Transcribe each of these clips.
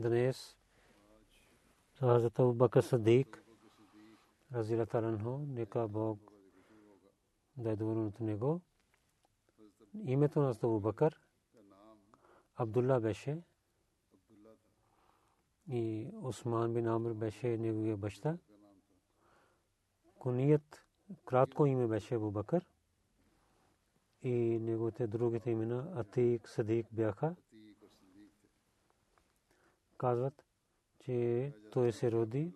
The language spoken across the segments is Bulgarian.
Днес Хазрат Абу Бакр Садик Разилатаранхо, нека Бог да е доволен от него. Името на Абу Бакър Абдулла беше и Осман бин Амр беше неговия баща. Куният кратко име беше Абу Бакър и неговите другите имена Атик Садик бяха. Казват, че той се роди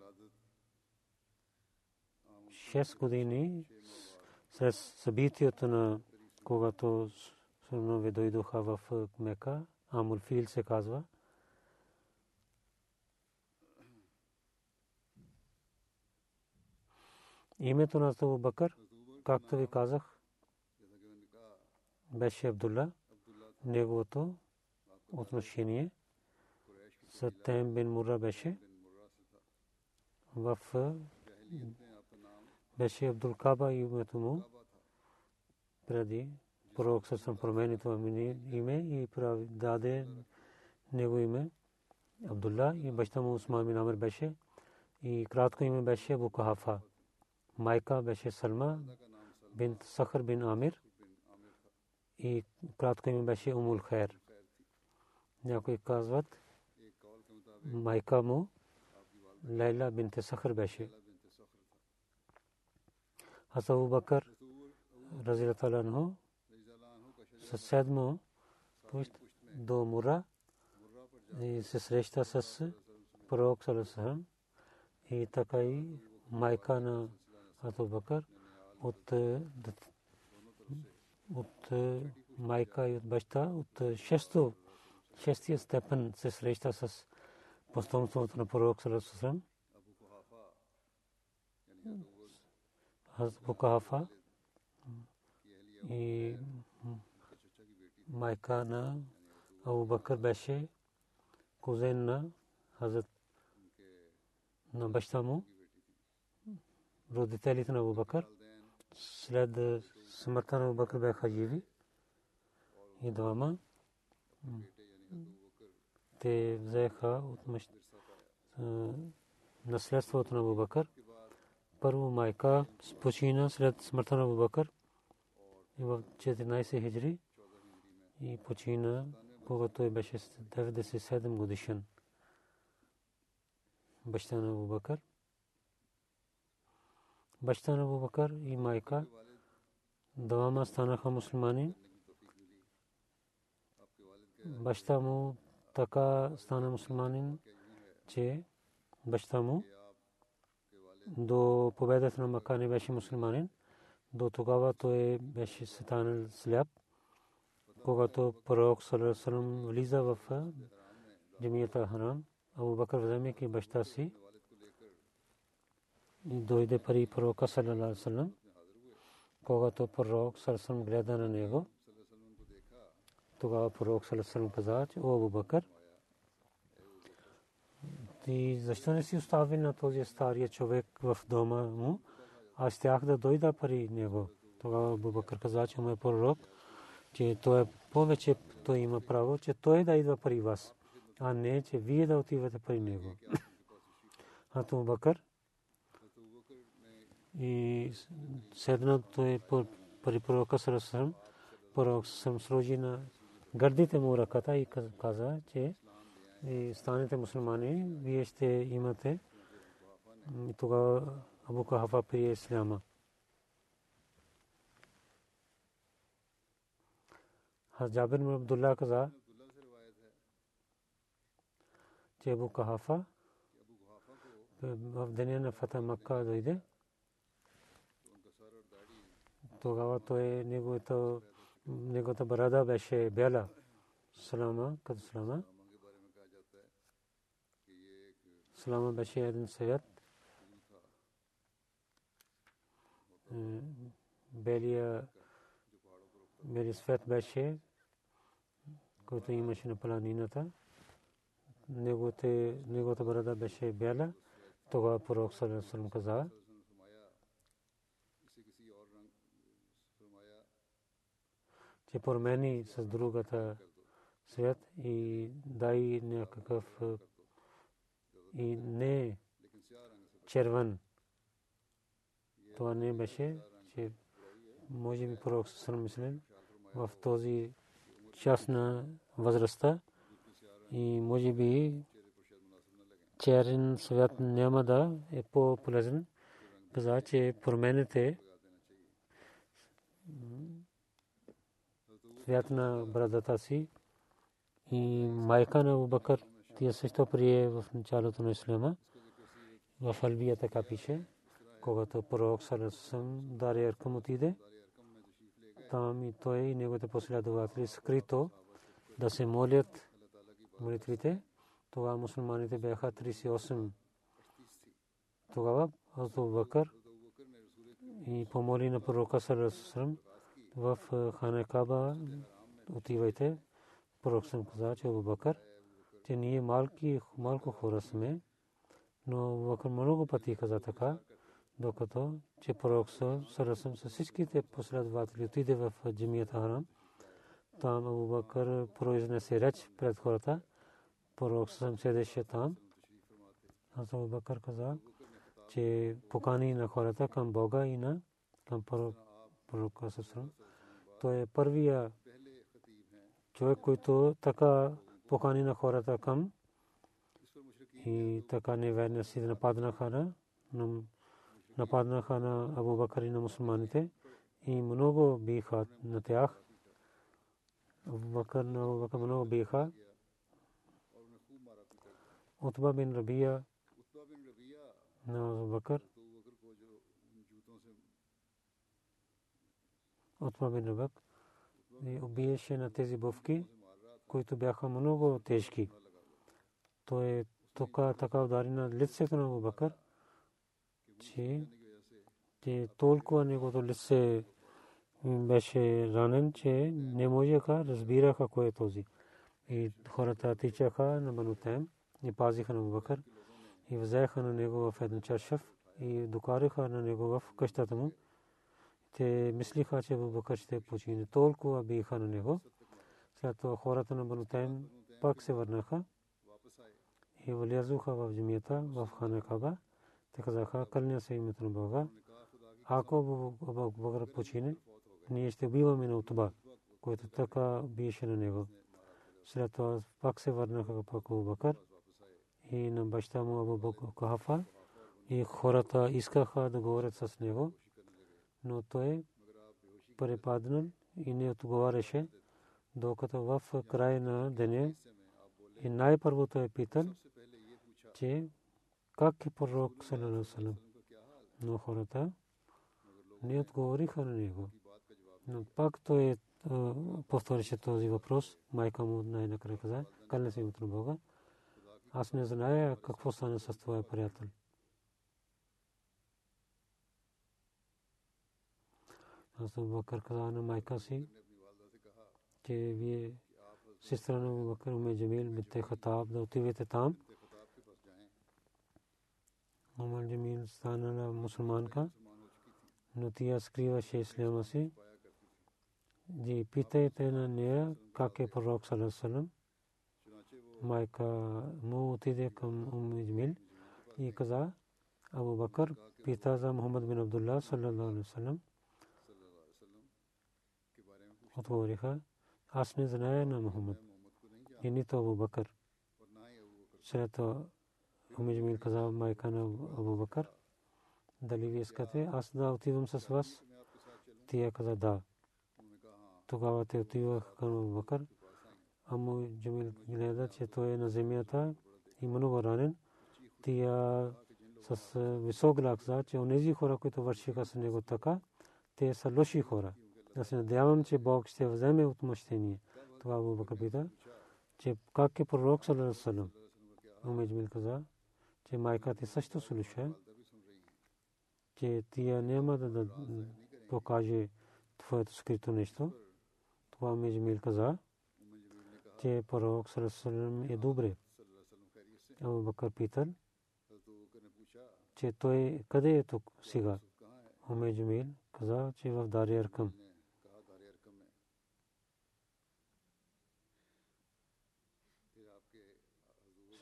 6 години след събитието на когато слонове дойдоха в Мека, Амул Фил се казва. Името на Абу Бакър, както ви казах, беше Абдулла. Неговото отношение с Тем бин Мура беше в беше Абдул Каба името му преди пророк съм промени това име и прави даде него име Абдулла и баща му Усман бин Амр беше и кратко име беше Абу Кахафа. Майка беше Салма бинт Сахар бин Амир и кратко име беше Умул Хайр. Някои казват майка му Лейла бинт Сахар беше. Хасан Бакър разилата анху със седмо пуст до Мура и се среща с пророк Салесалам и така и майка на Абу Бакър от от майка и от баща от шесто шестия степен се среща с потомството на пророк Салесалам Абу Кахафа. И майка на Абу Бакър беше кузен на Хазрат на баща му. Родителите на Абу Бакър. След смъртта на Абу Бакър бяха живи. И двама те взеха от наследството на Абу Бакър. Първо майка почина след смъртта на Абу Бакър и в 14 хиджри и почина, когато той беше 97 годишен. Баща на Абу Бакър. Баща на Абу Бакър и майка двама станаха мусулмани. Баща му така стана мусулманин, че баща му до победата на Мака не беше мусулманин. До тогава той беше станал сляп. Когато пророк Салам влиза в джамията Харам, Абу Бакър вземайки баща си, дойде при пророка Салам, когато пророк Салам гледа на него, тогава пророк Салесалам каза, че о Абу Бакър, ти защо не си оставил на този стария човек в дома му? Аз щях да дойда пари него. Тогава Абу Бакър каза, че му е пророк, че той е повече, той има право, че той да идва при вас, а не, че вие да отивате при него. А Абу Бакър и седна той при пророка Салесалам, пророк съм сложи на гърдите му ръката и каза, че и станете мусулмани, вие ще имате тогава Абу Кахафа при Исляма. Хаз Джабир му Абдулла каза, че Абу Кахафа в деня на Фата Макка дойде. Тогава той неговото неговата барада беше бяла. Салама, като салама. Салама беше един свят. Белия Бели свет беше, който имаше на планината. Неговата барада беше бяла. Тогава пророк Салам каза, че промени с другата свят и дай някакъв и не червен. Това не беше, че може би пророк Сърм мислен в този час на възрастта и може би черен свят няма да е по-полезен. Каза, че промените свят на брадата си и майка на Абубакър, тя също прие в началото на Ислама. В Албия така пише, когато пророк Салесъм Дария Аркам отиде, там и той и неговите последователи скрито да се молят молитвите. Това мусулманите бяха 38. Тогава Абу Бакър и помоли на пророка Салесъм в Хана Каба отивайте. Пророк съм каза, че Абу Бакър, че ние малки, малко хора сме, но Бакър много пъти каза така, докато че пророк Сарасъм с всичките последователи отиде в джамията Харам. Там Абу Бакър произнесе реч пред хората. Пророк съм седеше там. Аз Абу Бакър каза, че покани на хората към Бога и на към пророка Сарасъм той е първия човек, който така покани на хората към и така неверни си нападнаха на нападнаха на Абу Бакър и на мусулманите и много биха на тях. Абу Бакър на Абу Бакър много биха. Утба бин Рабия на Абу Бакър Отма бин Рабак и убиеше на тези бовки, които бяха много тежки. Той е тук така удари на лицето на Бакър, че, че толкова неговото лице беше ранен, че не можеха, разбираха кой е този. И хората тичаха на Банутем и пазиха на Бакър и взеха на него в един чашав и докараха на него в къщата му те мислиха, че Абу Бакър ще почине. Толкова биха на него. След това хората на Банутайм пак се върнаха и влязоха в джамията в Хана Каба. Те казаха, кълня се името на Бога. Ако Абу Бакър почине, ние ще убиваме на Утба, който така биеше на него. След това пак се върнаха пак Абу Бакър и на баща му Абу Бакър Кахафа и хората искаха да говорят с него но той препаднал и не отговаряше, докато в края на деня и най-първо той е питал, че как е пророк салам. Но хората не отговориха на него. Но пак той повторише този въпрос. Майка му най-накрая каза, кълне се името на Бога. Аз не зная какво стане с твоя приятел. Аз Бакър каза на майка си, че вие сестра на Абу Бакър Уме Джамил бинте Хатаб да отивате там. Умар Джамил станала мусулманка, но тя скриваше исляма си. Ji питайте на нея как е пророк Салесалам. Майка му отиде към Ум Иджмил и каза, Абу Бакър пита за Мухаммад бин Абдулlah саллалаху алейхи Отговориха, аз не зная на Мухаммад и нито Абу Бакър. Това Умиджмил каза майка на Абу Бакър, дали ви искате аз да отидам с вас? Тя каза да. Тогава те отиваха към Абу Бакър. Аму Джамил гледа, че той е на земята и много ранен. Тя с висок глас че онези хора, които вършиха с него така, те са лоши хора. Аз се надявам, че Бог ще вземе отмъщение. Това Абу Бакър пита, че как е пророк саллалаху Умеджмил каза, че майка ти също слуша, че тия няма да покаже твоето скрито нещо. Това Меджмил каза, че пророк саллалаху е добре. Абу Бакър питал, че той къде е тук сега? Умеджмил каза, че в Дария Аркам.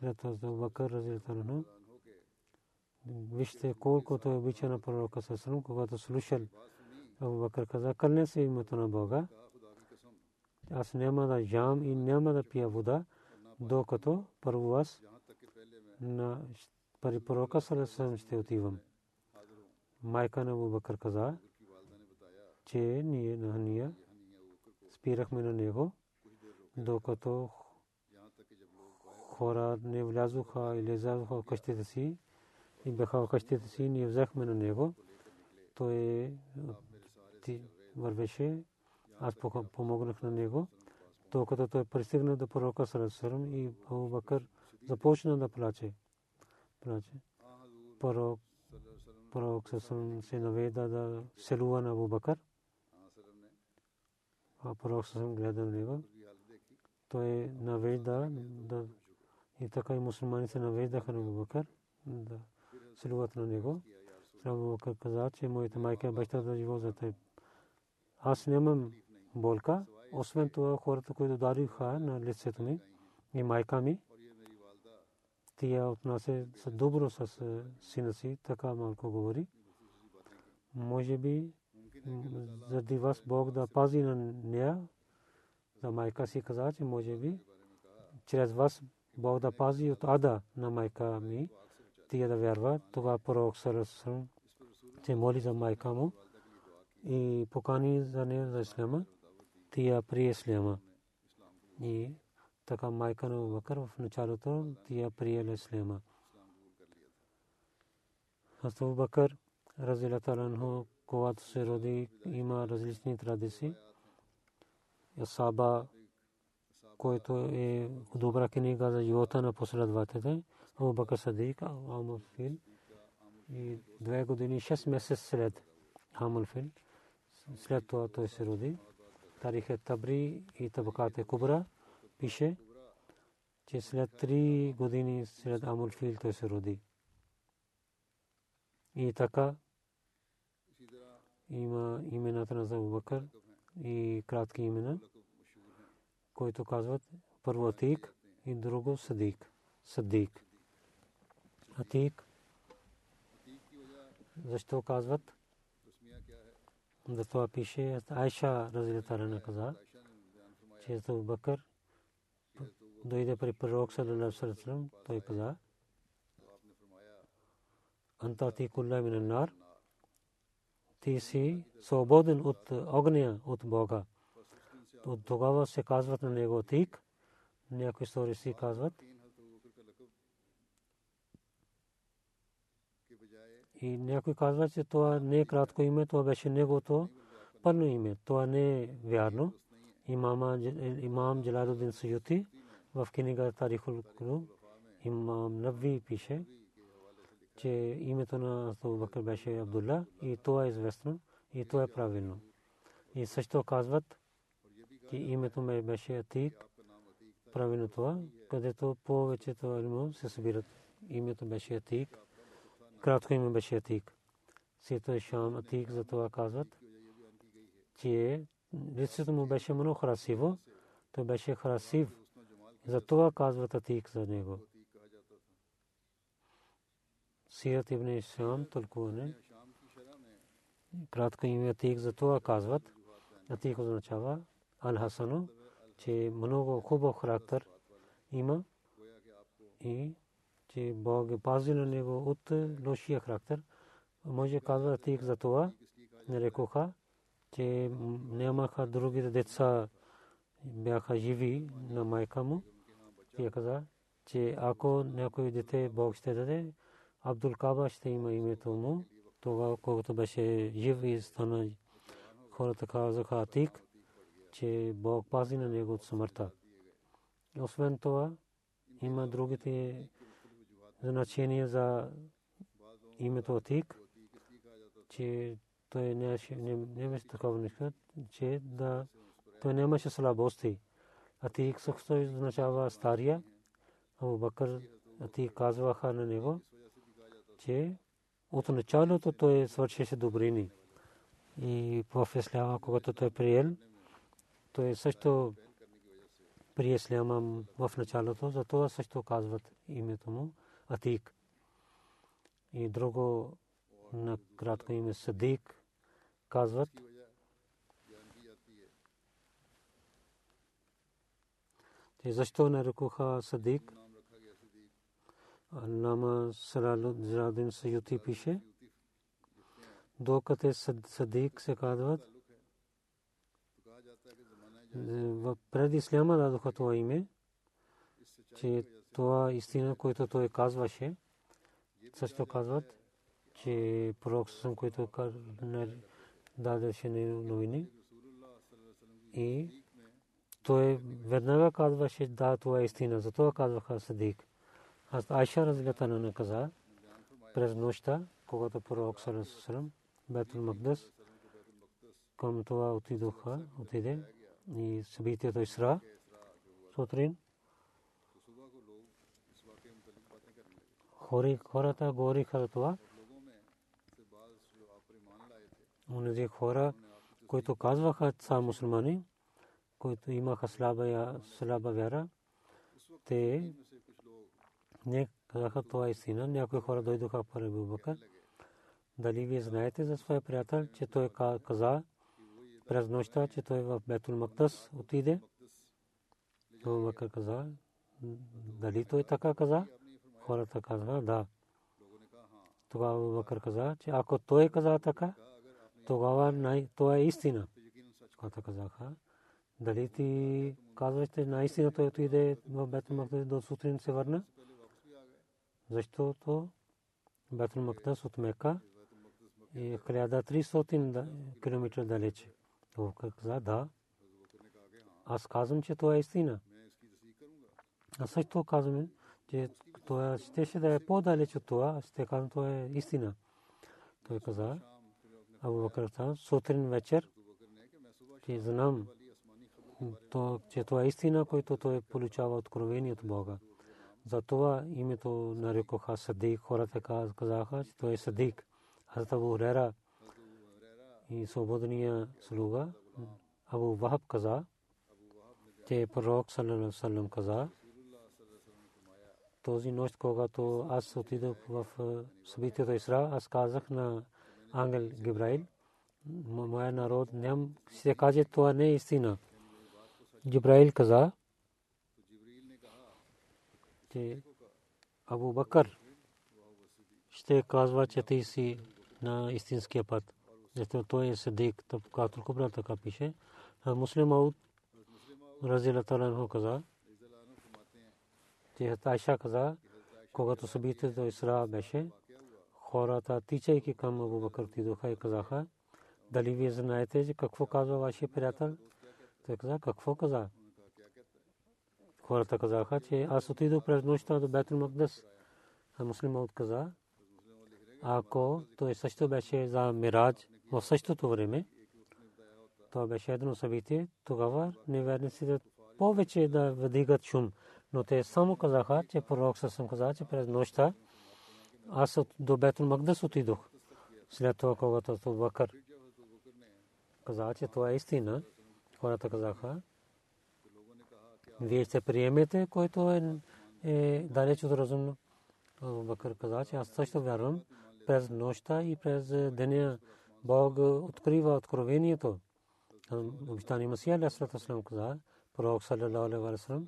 След това Бакър разилтано. Вижте колко той обича на пророка Сасрам, когато слушал Абу Бакър каза, кълне се името на Бога. Аз няма да ям и няма да пия вода, докато първо аз на пари пророка Сасрам ще отивам. Майка на Абу Бакър каза, че ние на ние спирахме на него, докато хора не влязоха или излязоха в къщите си и бяха в къщите си, ние взехме на него. Той вървеше, аз помогнах на него, докато той пристигна до пророка Сарасарам и Абу Бакър започна да плаче. плаче. Пророк пророк Сарасарам се наведа да селува на Абу Бакър. А пророк Сарасарам гледа на него. Той наведа да и така и мусулмани се навеждаха на Бакър да силуват на него. Абу Бакър каза, че моята майка е баща да живо за теб. Аз нямам болка, освен това хората, които дариха на лицето ми и майка ми, тя отнася с добро с сина си, така малко говори. Може би заради вас Бог да пази на нея, за майка си каза, че може би чрез вас Бог да пази от ада на майка ми, тия да вярва. Това пророк Сарасрам се моли за майка му и покани за нея за исляма. Тия при исляма. И така майка на Бакър в началото тия приела исляма. Хастов Бакър, разилата анху, когато се роди, има различни традиции. Асаба който е добра книга за живота на последователите. Абу Бакър Садик, Амул Фил. И две години, шест месец след Амул Фил. След това той се роди. Тарих е Табри и Табакат е Кубра. Пише, че след три години след Амул Фил той се роди. И така има имената на Абу Бакър и кратки имена които казват първо Атик и друго Садик. Садик. Атик. Защо казват? Да това пише Айша Разилитарана каза, че е Бакър дойде при пророк саллалаху той каза Анта ти кулла минан нар ти си свободен от огня от Бога от тогава се казват на него тик. Някои стори си казват. И някой казва, че това не е кратко име, това беше неговото пълно име. Това не е вярно. Имама, имам Джалалудин Суюти в книга Тарихул Кулу, имам Нави пише, че името на Абу беше Абдулла и това е известно и това е правилно. И също казват, че името ме беше Атик правилно това, където повечето алимо се събират. Името беше Атик. Кратко име беше Атик. Сето е Шам Атик, за това казват, че лицето му беше много красиво. Той беше красив. За това казват Атик за него. Сият ибн Шам тълкуване. Кратко име Атик за това казват. Атик означава Ал-Хасану, че много хубав характер има и че Бог е пазил на него от лошия характер. Може казва Атик за това, не рекоха, че нямаха другите деца бяха живи на майка му. Тя каза, че ако някой дете Бог ще даде, Абдул Каба ще има името му. Това, когато беше жив и стана хората казаха Атик, че Бог пази на него от смъртта. Освен това, има другите значения за името Атик, че той нямаше такова нещо, че да той нямаше слабости. Атик също означава стария. Абу Бакър Атик казваха на него, че от началото той свършеше добрини. И в Исляма, когато той приел, той също при Исляма в началото, за това също казват името му Атик. И друго на кратко име Садик казват. Те защо нарекоха Садик? Нама Салалудин Саюти пише. Докато Садик се казват, преди исляма дадоха това име, че това истина, което той казваше, също казват, че пророк съм, който дадеше новини. И той веднага казваше, да, това е истина. Затова казваха Садик. Аз Айша разгледа на каза, през нощта, когато пророк Салам, Бетул Магдас, към това отидоха, отиде и събитието Исра сутрин. Хората говориха това. Онези хора, които казваха са мусулмани, които имаха слаба, слаба вяра, те не казаха това истина. Някои хора дойдоха при Абу Бакър. Дали вие знаете за своя приятел, че той каза през нощта, че той в Бетул Мактас отиде? Абу Бакър каза, дали той така каза? Хората казаха, да. Тогава Бакър каза, че ако той каза така, тогава това е истина. Когато казаха, дали ти казваш, че наистина той отиде в Бетул Мактас до сутрин се върна? Защото Бетул Мактас от Мека е 1300 км далече. То каза, да. Аз казвам, че това е истина. Аз също казвам, че това щеше да е по-далеч от това. Ще казвам, това е истина. Той каза, Абу Бакър сутрин вечер, че знам, че това е истина, който той получава откровение от Бога. Затова името нарекоха Садик. Хората казаха, че той е Садик. Аз Абу Хурера и свободния слуга Абу Вахаб каза, че пророк саллалаху каза, този нощ, когато аз отидох в събитието Исра, аз казах на ангел Гибраил, моя народ ням ще каже това не е истина. Джибраил каза, че Абу Бакър ще казва, че ти си на истинския път. Зато той е Садик, Катул Кубра така пише. Муслим Ауд Разила Таланху каза, че Айша каза, когато събитието Исра беше, хората, тичайки към Абу Бакър, тидоха и казаха, дали вие знаете, че какво казва вашия приятел? Той каза, какво каза? Хората казаха, че аз отидох през нощта до Бетул Магдас. А муслима каза, ако той също беше за Мирадж в същото време, това беше едно събитие, тогава неверниците повече да вдигат шум. Но те само казаха, че пророк съм каза, че през нощта аз до Бетул Магдас отидох. След това, когато Бакър каза, че това е истина, хората казаха, вие ще приемете, който е, е далеч от разумно. Бакър каза, че аз също вярвам през нощта и през деня Бог открива откровението. Обещани Масия Алейхиссалам каза, пророк саллалаху алейхи ва саллям,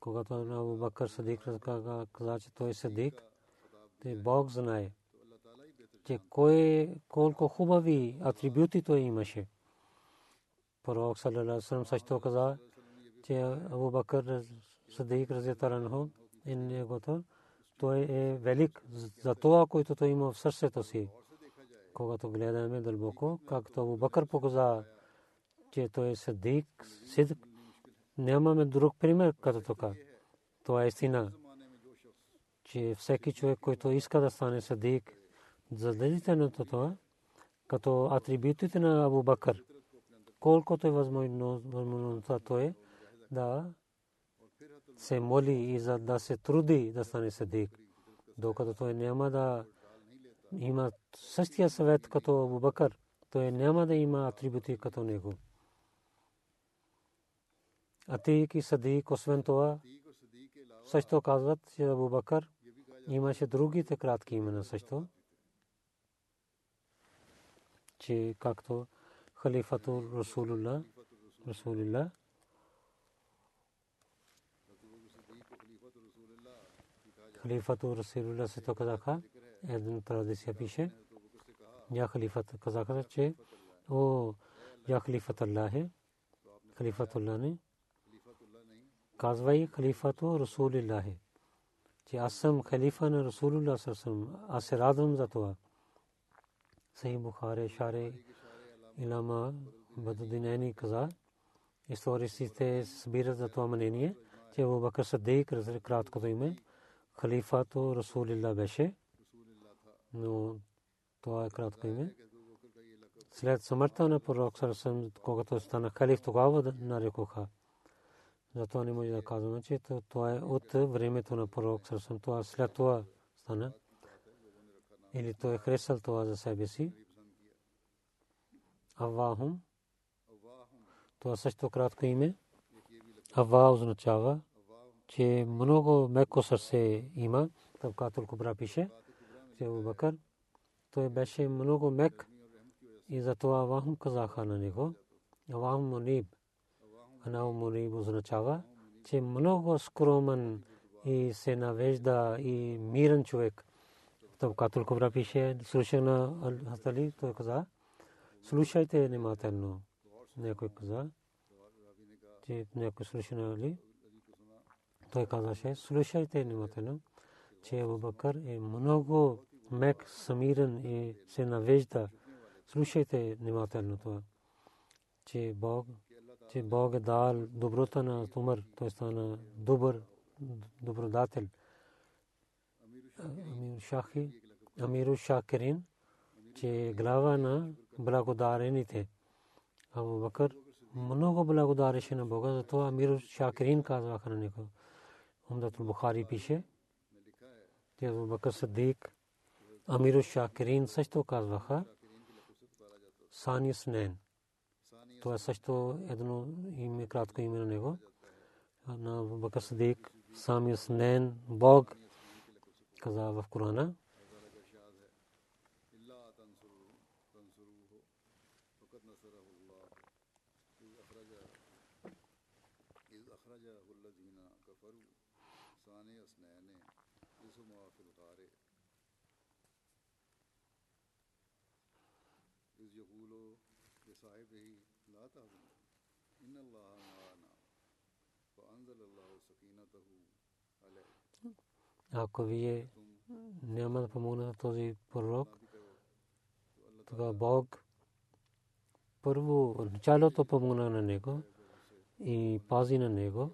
когато на Абу Бакър Садик каза, че той е Садик, те Бог знае, че кой колко хубави атрибути той имаше. Пророк саллалаху алейхи ва саллям също каза, че Абу Бакър Садик разятаранху и негото той е велик за това, което той има в сърцето си. Когато гледаме дълбоко, както Абу Бакър показа, че той е садик, сидк, нямаме друг пример като така. Това е истина, че всеки човек, който иска да стане садик, на това, като атрибутите на Абу Бакър, колкото е възможно, възможно това е да се моли и за да се труди да стане садик, докато той няма да има същия съвет като Абу Бакър, той няма да има атрибути като него. Атик и Садик, освен това, също казват, че Абу Бакър имаше другите кратки имена също, че както халифату Расулулlah, Расулullah, халифату Расулулlah се то казаха, една традиция пише, я халифат казаха, че о, я халифат Аллах е, халифатулlah не, казва и халифато Расулилlah. Че аз съм халифа на Расулулlah Сърсъм. Аз се радвам за това. Сахи Бухаре, Шаре, Илама, Бадудинени каза, историците събират за това мнение, че Абу Бакър Садик, краткото име, халифато Расулилlah беше, но това е кратко име. След смъртта на пророк Сърсъм, когато стана халиф, тогава нарекоха. Затова не може да казваме, че това е от времето на пророк Сърсъм. Това след това стана. Или той е хресал това за себе си. Авахум. Това също кратко име. Ава означава, че много меко сърце има. Там Катул Кубра пише, че Бакър. Той беше много мек и затова Авахум казаха на него. Авахум Муниб. Анау Муниб означава, че много скромен и се навежда и мирен човек. Тъв Катул Кубра пише, слуша на Хастали, той каза, слушайте внимателно. Някой каза, че някой слуша на Али. Той казаше, слушайте внимателно, че Абу Бакър е много мек, самирен и се навежда. Слушайте внимателно това, че Бог че Бог е дал доброта на Умар, той стана добър, добродател. Амир Шахи, Амиру Шакирин, че е глава на благодарените. Абу Бакър много благодареше на Бога, затова Амиру Шакирин казваха на него. Умдатул Бухари пише, че Абу Бакър Садик, Амиру Шакирин също казваха, Сани Снен. Това също едно име, кратко име на него. На Бакър Садик, Сами Снен, Бог, каза в Корана. Ако вие няма да помогне на този пророк, тогава Бог. Първо началото помогна на него и пази на него,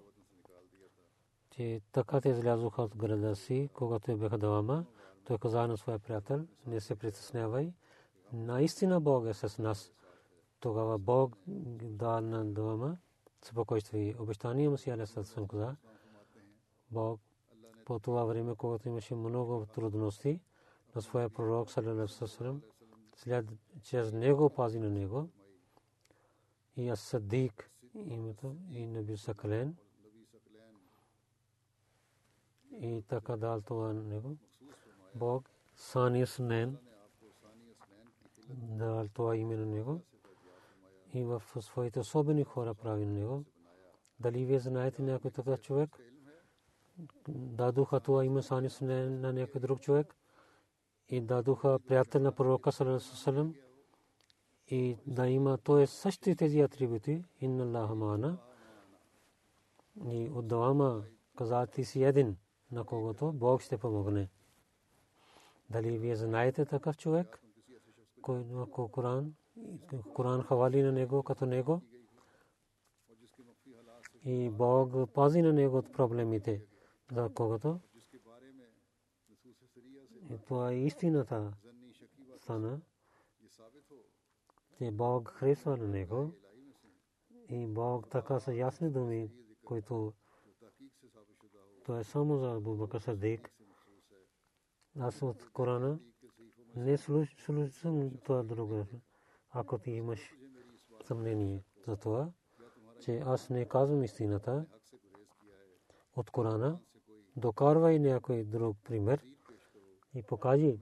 че така те излязоха от града си, когато бяха двама. Той каза на своя приятел, не се притеснявай, наистина Бог е с нас. Тогава Бог дал на двама спокойствие обещание. Масия Алейхиссалам каза Бог по това време, когато имаше много трудности на своя пророк Салалалаху след чрез него пази на него и Ас-Садик името и Наби Сакален и така дал това на него. Бог Сани Снен дал това име на него и в своите особени хора прави на него. Дали вие знаете някой такъв човек? Дадоха това име Сани на някой друг човек и дадоха приятел на пророка Салалалаху и да има то е същите тези атрибути инна Аллаха мана и от двама каза ти си един на когото Бог ще помогне. Дали вие знаете такъв човек, кой на Коран, Коран хвали на него като него и Бог пази на него от проблемите за когото. И това е истината стана, че Бог харесва на него и Бог така са ясни думи, които то е само за Абу Садик. Аз от Корана не слушам това друго. Ако ти имаш съмнение за това, че аз не казвам истината от Корана, докарвай някой друг пример и покажи.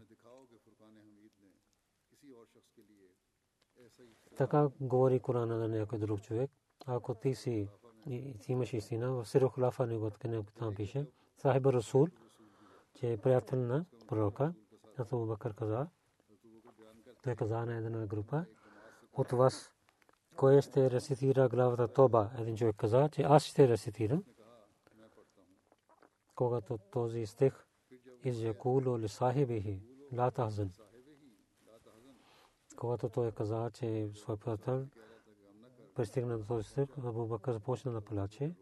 Така говори Корана на някой друг човек. Ако ти си ти имаш истина, в Сиро Хулафа не го там пише. Сахиб Расул, че е приятел на пророка. Абу Бакър каза, той каза на една група, от вас кой ще рецитира главата Тоба? Един човек каза, че аз ще рецитирам. Когато този стих из якулу ли сахибихи, ла тахзан. Когато той каза, че свой приятел пристигна до този стих, Абу Бакър започна да плаче.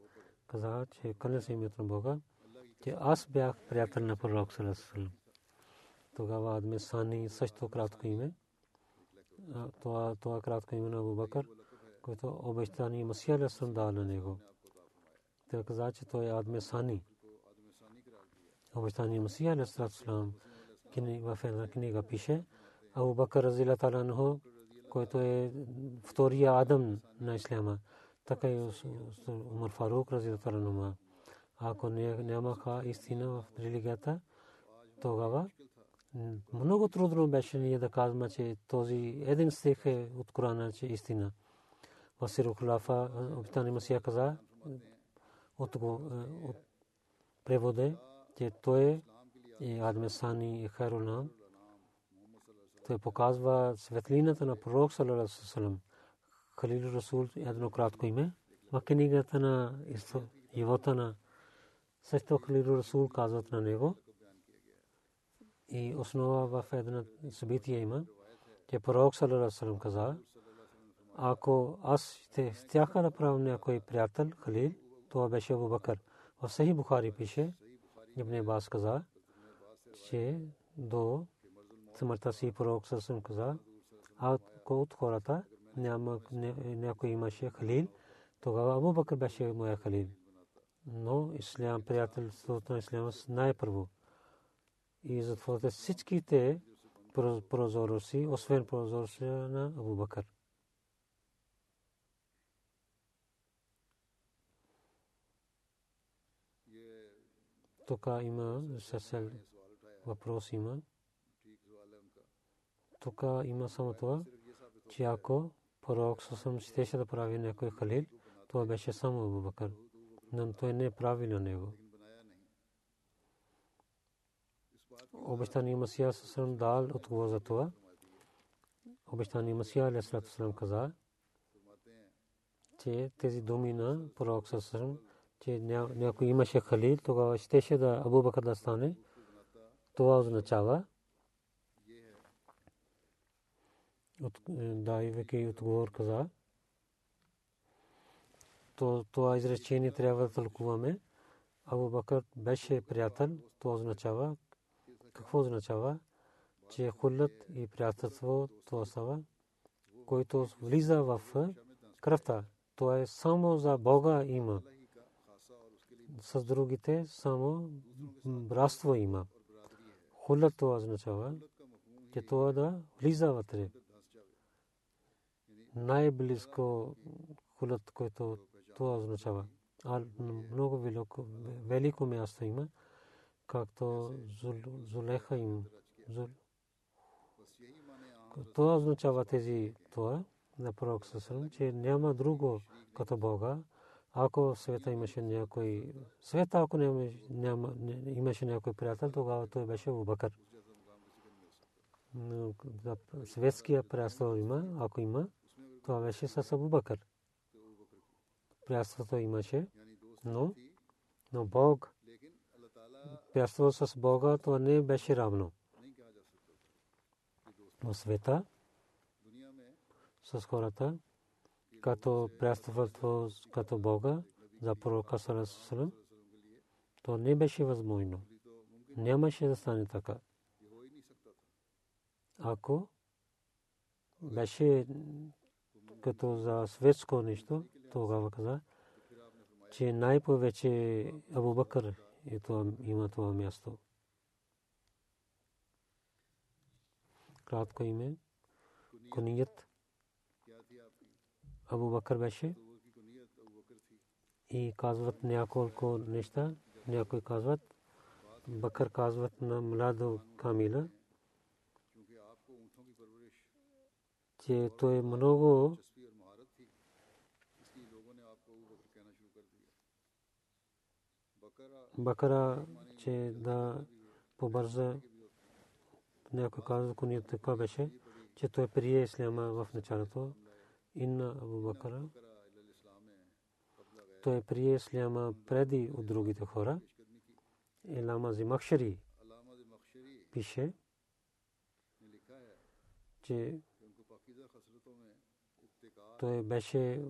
Каза, че къде се името на Бога, че аз бях приятел на пророк Салесалам. Тогава Адме Сани също кратко име. Това, това кратко име на Абу Бакър, което обещание Масия Алесалам дал на него. Той каза, че той е Адме Сани. Обещание Масия Алесалам в една книга пише. Абу Бакър Разила Таланхо който е втория Адам на Исляма. Така и Умар Фарук разилата Ако нямаха истина в религията, тогава много трудно беше ние да казваме, че този един стих е от Корана, че истина. В Сирухлафа, обитани Масия каза, от, от преводе, че той е Адмесани и Хайрулам, той показва светлината на пророк саллалаху Халил Расул едно кратко име. В на живота на също Халил Расул казват на него. И основа в едно събитие има, че пророк саллалаху И затова всичките прозороси, освен прозороси на Абу Бакр. Тук има съсел въпрос има тук има само това, че ако пророк съсъм щеше да прави някой халил, това беше само Абу Бакър. Но той не прави на него. Обещани Масия съсъм дал отговор за това. Обещани Масия алейхиссалам каза, че тези думи на пророк съсъм, че някой имаше халил, тогава щеше да Абу да стане. Това означава, давайки отговор каза, то това изречение трябва да тълкуваме. Абу Бакър беше приятел, то означава, какво означава, че хулът и приятелство, това става който влиза в кръвта. То е само за Бога има. С другите само братство има. Хулът това означава, че това да влиза вътре. Най-близко хулът, което това означава. А много велико място има, както Зулеха им. Това означава тези това на пророк Сасалам, че няма друго като Бога. Ако света имаше някой света, ако няма, имаше някой приятел, тогава той беше Бакър. Светския приятел има, ако има, това беше с Абу Бакър. Приятелството имаше, но, но Бог, приятелство с Бога, това не беше равно. В света, с хората, като приятелство като Бога за пророка Салесалам, то не беше възможно. Нямаше да стане така. Ако беше като за светско нещо, тогава каза, че най-повече Абу Бакър е това, има това място. Кратко име, куният Абу Бакър беше. И казват няколко неща. Някои казват, Бакър казват на младо Камила, че той е много Бакара, че да побърза някой казва, кунията така беше, че той прие исляма в началото. Инна Абу Бакара. Той прие исляма преди от другите хора. Илама Зимахшари пише, че той беше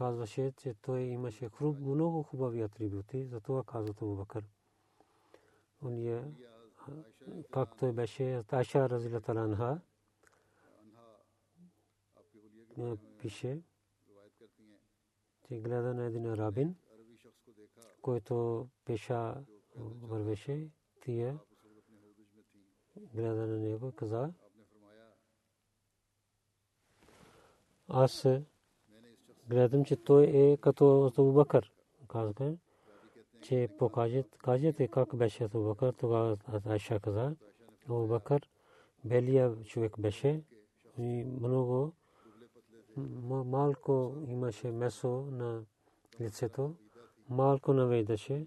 казваше, че той имаше много хубави атрибути, затова казва Абу Бакър. Уния, как той беше, Таша Разилата Анха, пише, че гледа на един арабин, който пеша вървеше, тия гледа на него, каза, аз гледам, че той е като Абу Бакър. Казаха, че покажете, кажете как беше Абу Бакър. Тогава Айша каза, Абу Бакър белия човек беше и много малко имаше месо на лицето, малко наведаше,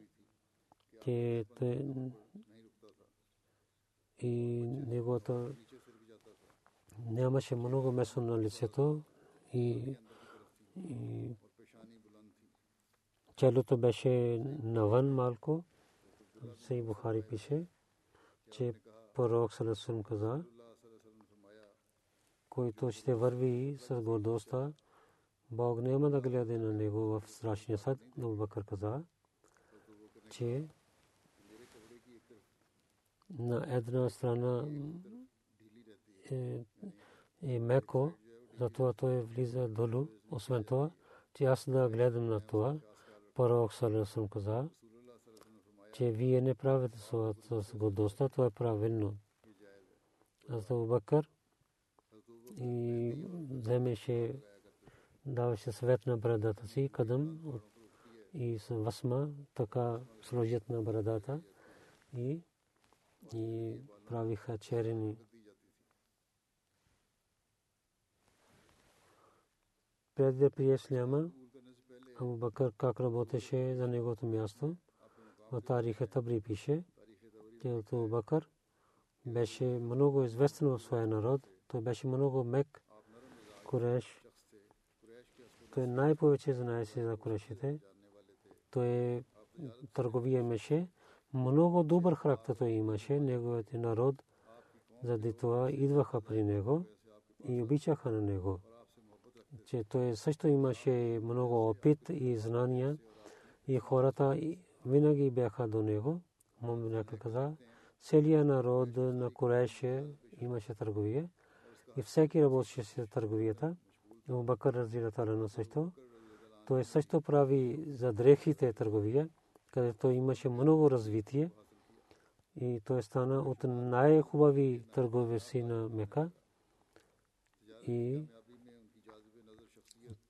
че и неговото нямаше много месо на лицето и челото беше навън малко. Сей Бухари пише, че пророк Салесалам каза, който ще върви с гордостта, Бог няма да гледа на него в страшния съд. Но Бакър каза, че на една страна е, е меко, затова той влиза долу. Освен това, че аз да гледам на това, пророк Салесалам каза, че вие не правите с гордостта, това е правилно. Аз Бакър и вземеше, даваше свет на брадата си, кадъм и с васма, така сложат на брадата и, и правиха черени. Преди да прие Исляма, Абу Бакър как работеше за неговото място. В тариха Табри пише, че Абу Бакър беше много известен в своя народ той беше много мек Куреш. Той най-повече знаеше за Курешите. Той търговия имаше. Много добър характер той имаше. Неговият народ заради това идваха при него и обичаха на него. Че той също имаше много опит и знания и хората винаги бяха до него. Моминак каза, целият народ на Куреш имаше търговия и всеки работеше с търговията. Бакър разилата също. Той също прави за дрехите търговия, където имаше много развитие и той стана от най-хубави търговеци на Мека. И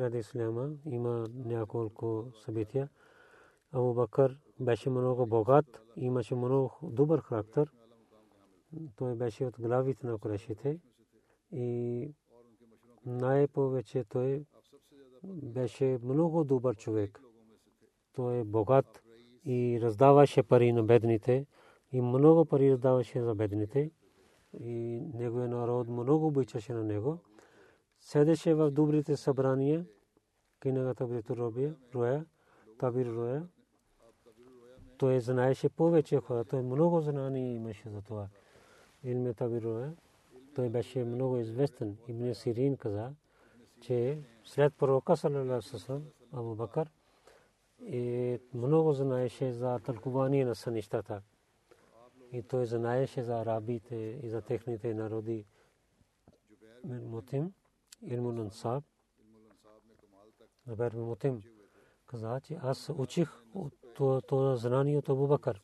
Преди Исляма има няколко събития. Абу Бакър беше много богат, имаше много добър характер. Той беше от главите на Курешите и най-повече той беше много добър човек. Той е богат и раздаваше пари на бедните и много пари раздаваше за бедните и неговия народ много обичаше на него. Седеше в добрите събрания, кинагата Брито Робия, Роя, Табир Роя. Той знаеше повече хора, той много знание имаше за това. Илме Табир Роя, той беше много известен. Ибн Сирин каза, че след пророка Салалалаху Абу Бакър и много знаеше за тълкувание на сънищата. И той знаеше за арабите и за техните народи. Мутим, Илмун Ансаб, Забер Мутим каза, че аз учих това знание от Абу Бакър.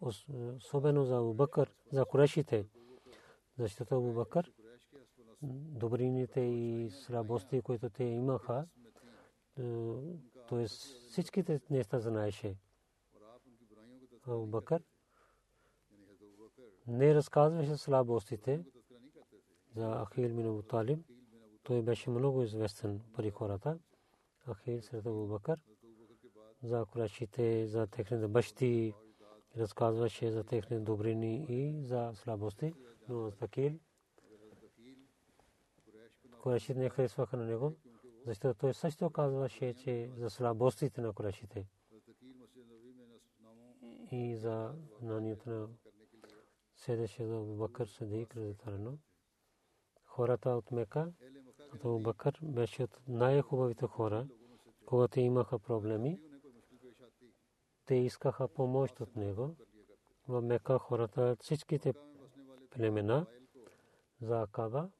Особено за Абу за Курешите. Защото Абу добрините и слабости, които те имаха, т.е. всичките неща знаеше. Абу Бакър не разказваше слабостите за Ахил мин. Той беше много известен при хората. Ахил сред Абу Бакър за курашите, за техните бащи, разказваше за техните добрини и за слабости. Но Акил Курешите не харесваха на него, защото той също казваше, че за слабостите на Курешите и за знанието на седеше за Бакър Садик. Хората от Мека, Абу Бакър беше от най-хубавите хора, когато имаха проблеми. Те искаха помощ от него. В Мека хората, всичките племена за Каба,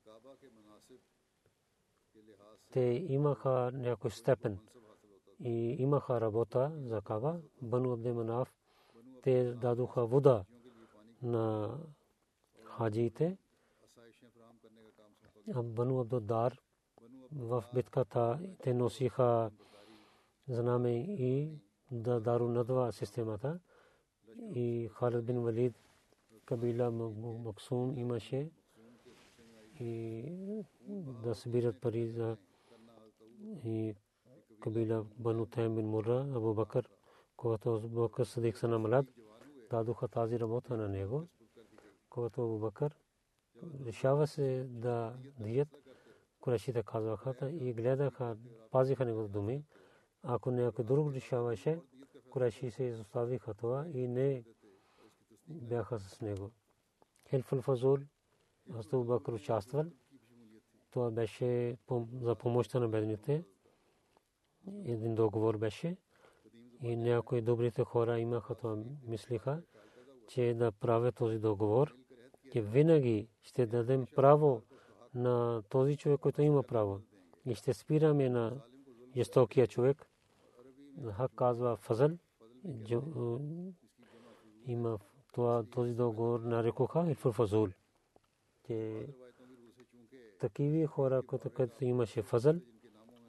те имаха някой степен и имаха работа за Каба. Бану Абдеманав, те дадоха вода на хаджиите. Бану Абдудар в битката те носиха знаме и да дару надва системата. И Халид бин Валид кабила Максум имаше и да събират пари за и кабила Бану Тайм бин Мурра, Абу Бакър, когато Абу Бакър Садик са на млад, дадоха тази работа на него. Когато Абу Бакър решава се да дият, Курешите казваха и гледаха, пазиха него думи. Ако някой друг решаваше, Куреши се изоставиха това и не бяха с него. Хилфул Фазул, Абу Бакър участвал това беше за помощта на бедните. Един договор беше. И някои добрите хора имаха това, мислиха, че да правят този договор, че винаги ще дадем право на този човек, който има право. И ще спираме на жестокия човек. Хак казва Фазъл. Има това, този договор нарекоха Илфур Фазул. Че такива хора, които имаше фазъл,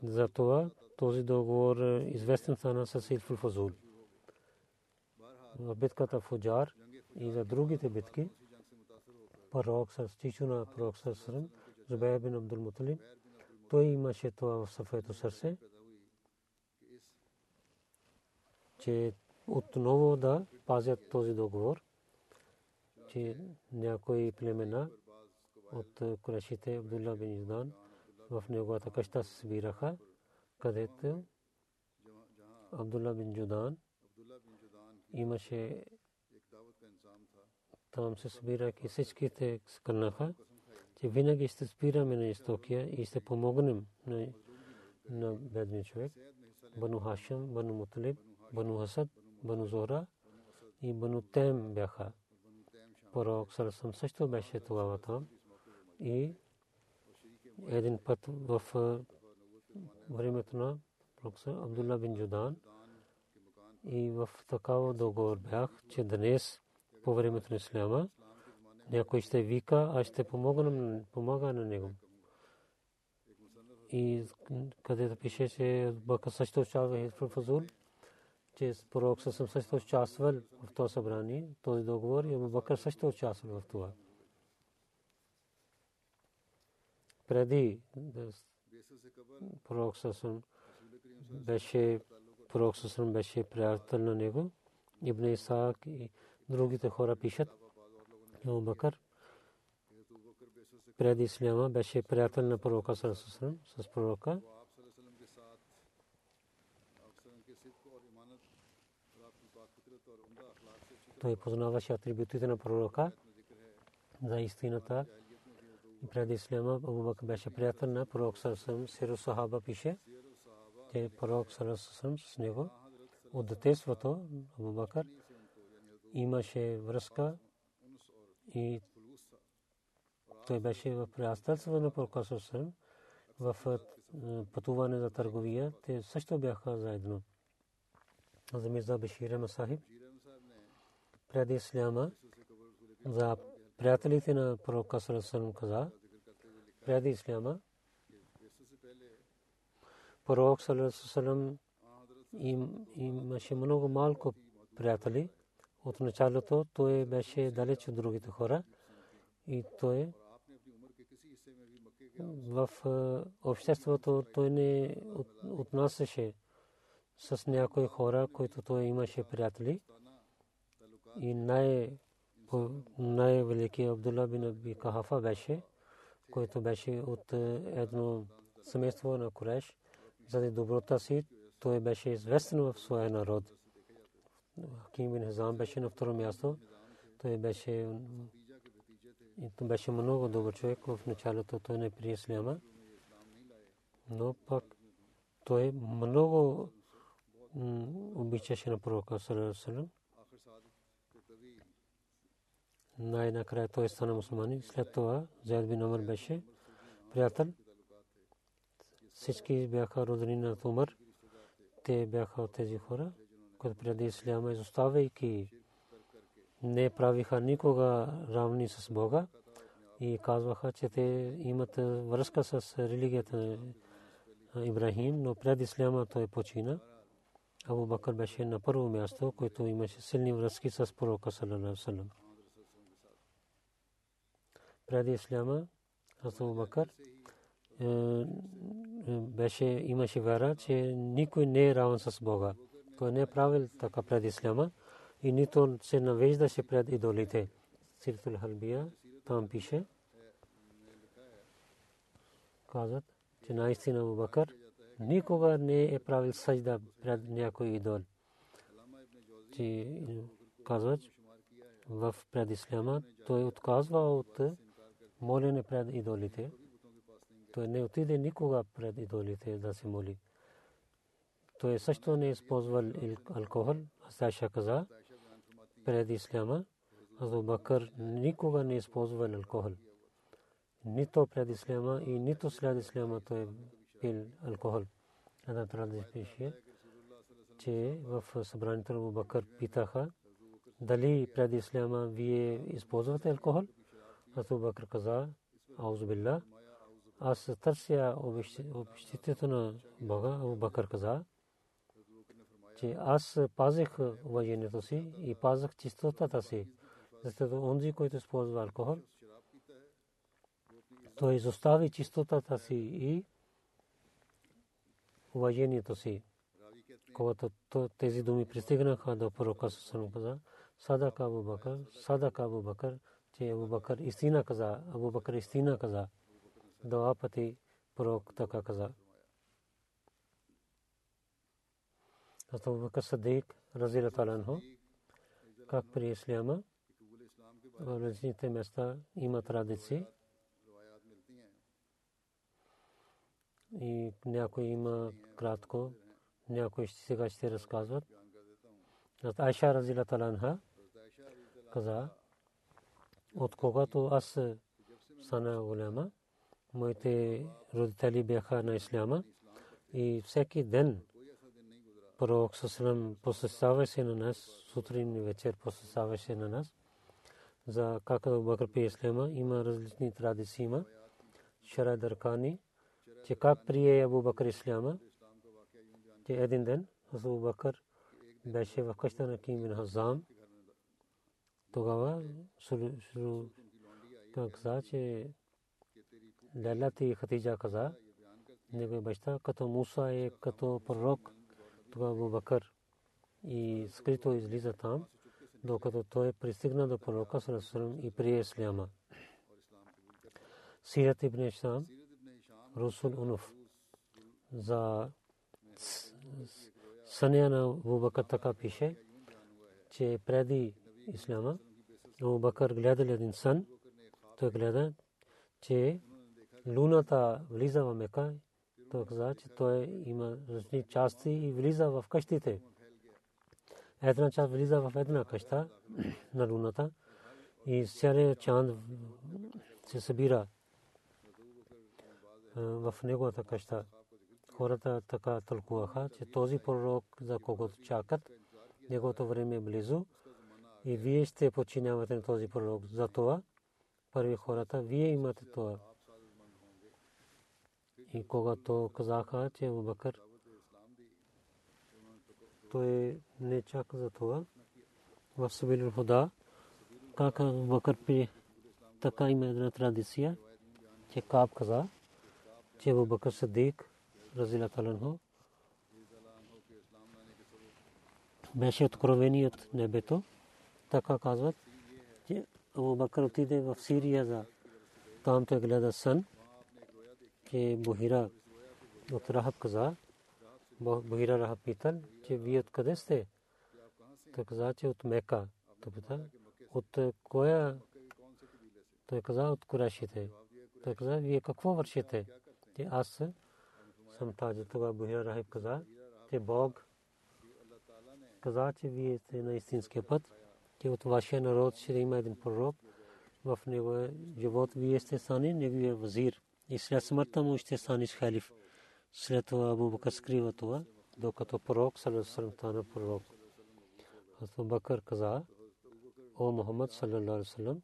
за това този договор известен стана с Силфул Фазул. В битката Фуджар и за другите битки, пророк с чичо на пророк с Сръм, Зубайр бин Абдул Муталиб, той имаше това в своето сърце, че отново да пазят този договор, че някои племена от Курешите Абдулла бин Юдан в неговата къща се събираха, където Абдулла бин Юдан имаше там се събираха всичките скърнаха, че винаги ще спираме на Истокия и ще помогнем на, на бедния човек. Бану Хашам, Бану Муталиб, Бану Хасад, Бану Зора и Бану Тем бяха. Пророк Сарасам също беше тогава там и един път в времето на Абдулла бин Джудан и в такава договор бях, че днес по времето на Исляма някой ще вика, аз ще помогна, помага на него. И където пише, че Бака също участва в Фазул, че пророк съм също участвал в това събрание, този договор и Бакър също участвал в това. Преди пророк съм беше пророк съм беше приятел на него, Ибн Исаак и другите хора пишат, Абу Бакър преди Исляма беше приятел на пророка Сарасусрам с пророка. Той познаваше атрибутите на пророка за истината. Преди Исляма Абу Бакър беше приятел на пророк Сарасусрам. Сиро Сахаба пише, че пророк Сарасусрам с него от детството Абу Бакър имаше връзка и той беше в приятелство на пророка в пътуване за търговия. Те също бяха заедно. За Мирза Бешир Масахиб преди Исляма за приятелите на пророка Сърсърм каза, преди Исляма пророк Сърсърм имаше много малко приятели. От началото той беше далеч от другите хора и той в обществото той не отнасяше с някои хора, които той имаше приятели. И най- най-великият Абдулла бин Аби Кахафа беше, който беше от едно семейство на Куреш. Заради доброта си той беше известен в своя народ. Хаким бин Хазам беше на второ място. Той беше той беше много добър човек в началото. Той не прие исляма. Но пък той много обичаше на пророка Салам. Най-накрая той стана мусулманин. След това Зайд бин Умар беше приятел. Всички бяха родени на Умар. Те бяха от тези хора, които преди исляма изоставяйки не правиха никога равни с Бога и казваха, че те имат връзка с религията Ибрахим, но пред Исляма той почина. Абу Бакър беше на първо място, който имаше силни връзки с пророка саллалаху Той не е правил така пред Исляма и нито се навеждаше пред идолите. Сиртул Халбия там пише, казват, че наистина Бакър никога не е правил сажда пред някой идол. Че казват, в пред Исляма той отказва от молене пред идолите. Той не отиде никога пред идолите да се моли. Той също не използвал алкохол. Асташа каза, преди исляма, Азу Бакър никога не използвал алкохол. Нито пред исляма и нито след исляма той пил алкохол. Една традиция пише, че в събранието на Бакър питаха дали пред исляма вие използвате алкохол. Азу Бакър каза, Аузубилла, аз търся обещитето на Бога. Абу Бакър каза, че аз пазех уважението си и пазех чистотата си. Защото онзи, който използва алкохол, той изостави чистотата си и уважението си. Когато тези думи пристигнаха до пророка Сусану каза, Садак Абу Бакър, Садак Абу Бакър, че Абу Бакър истина каза, Абу Бакър истина каза. Два пъти пророк така каза. Абу Бакър Садик, разила таланхо, как при исляма, в различните места има традиции. И някой има кратко, някой сега ще разказват. Айша разила таланха каза, от когато аз стана голяма, моите родители бяха на исляма и всеки ден пророк Сасалам посещаваше на нас, сутрин и вечер посещаваше на нас. За как Бакър при исляма има различни традиции има. Шара Даркани, че как прие Абу Бакър исляма, че един ден Абу Бакър беше в къща на Ким Хазам. Тогава каза, че Лелят и Хатиджа каза, неговия баща като Муса е като пророк, тогава Абу Бакър. И скрито излиза там, докато той пристигна до пророка Сарасалам и прие Исляма. Сират ибн Шам, Русул Унуф, за съня на Абу Бакър така пише, че преди Исляма, Абу Бакър гледал един сън, той гледа, че луната влиза в Мека, той каза, че той има различни части и влиза в къщите. Една част влиза в една къща на луната и целият чанд се събира в неговата къща. Хората така тълкуваха, че този пророк, за когото чакат, неговото време е близо и вие ще подчинявате на този пророк. За това първи хората, вие имате това. И когато казаха, че Абу Бакър той не чака за това. В Сабил Худа, как Абу Бакър при така има една традиция, че Каб каза, че Абу Бакър Садик, разила таланхо, беше откровени от небето. Така казват, че Абу Бакър отиде в Сирия за там той гледа сън, че Бухира от Рахаб каза, Бухира Рахаб питал, че вие откъде сте? Той каза, че от Мека. Той пита, от коя? Той каза, от Курешите. Той каза, вие какво вършите? Че аз съм тази. Това Бухира Рахаб каза, че Бог каза, че вие сте на истинския път, че от вашия народ ще има един пророк, в него живот вие сте стане неговия вазир и след смъртта му ще станеш халиф. След това Абу Бакър скрива това, докато пророк салlallahu стана пророк. Абу Бакър каза, о Мухаммад вассалам,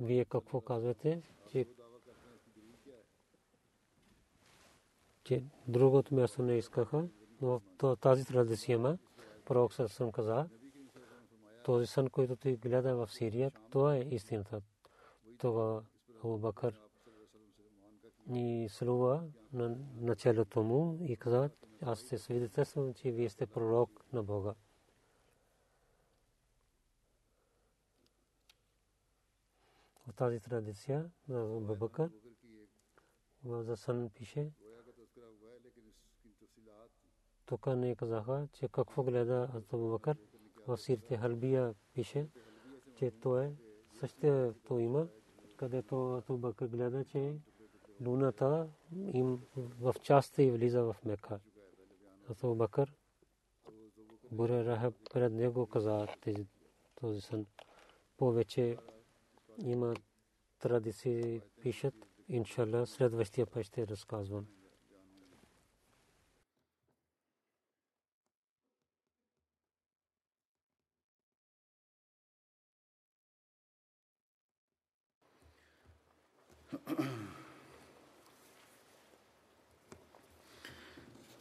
вие какво казвате, че че другото място не искаха, но тази традиция има. Пророк салlallahu каза, този сън, който ти гледа в Сирия, това е истината. Това Абу Бакър ни слува на началото му и каза, аз се свидетелствам, че вие сте пророк на Бога. В тази традиция на Бабакър за сън пише, тук не казаха, че какво гледа Абу Бакър. В Сирте Халбия пише, че то е същото има, където Абу Бакър гледа, че луната им в части влиза в Мека. Абу Бакър Буре Рахаб пред него каза този сън. Повече има традиции пишат. Иншалла следващия път ще разказвам.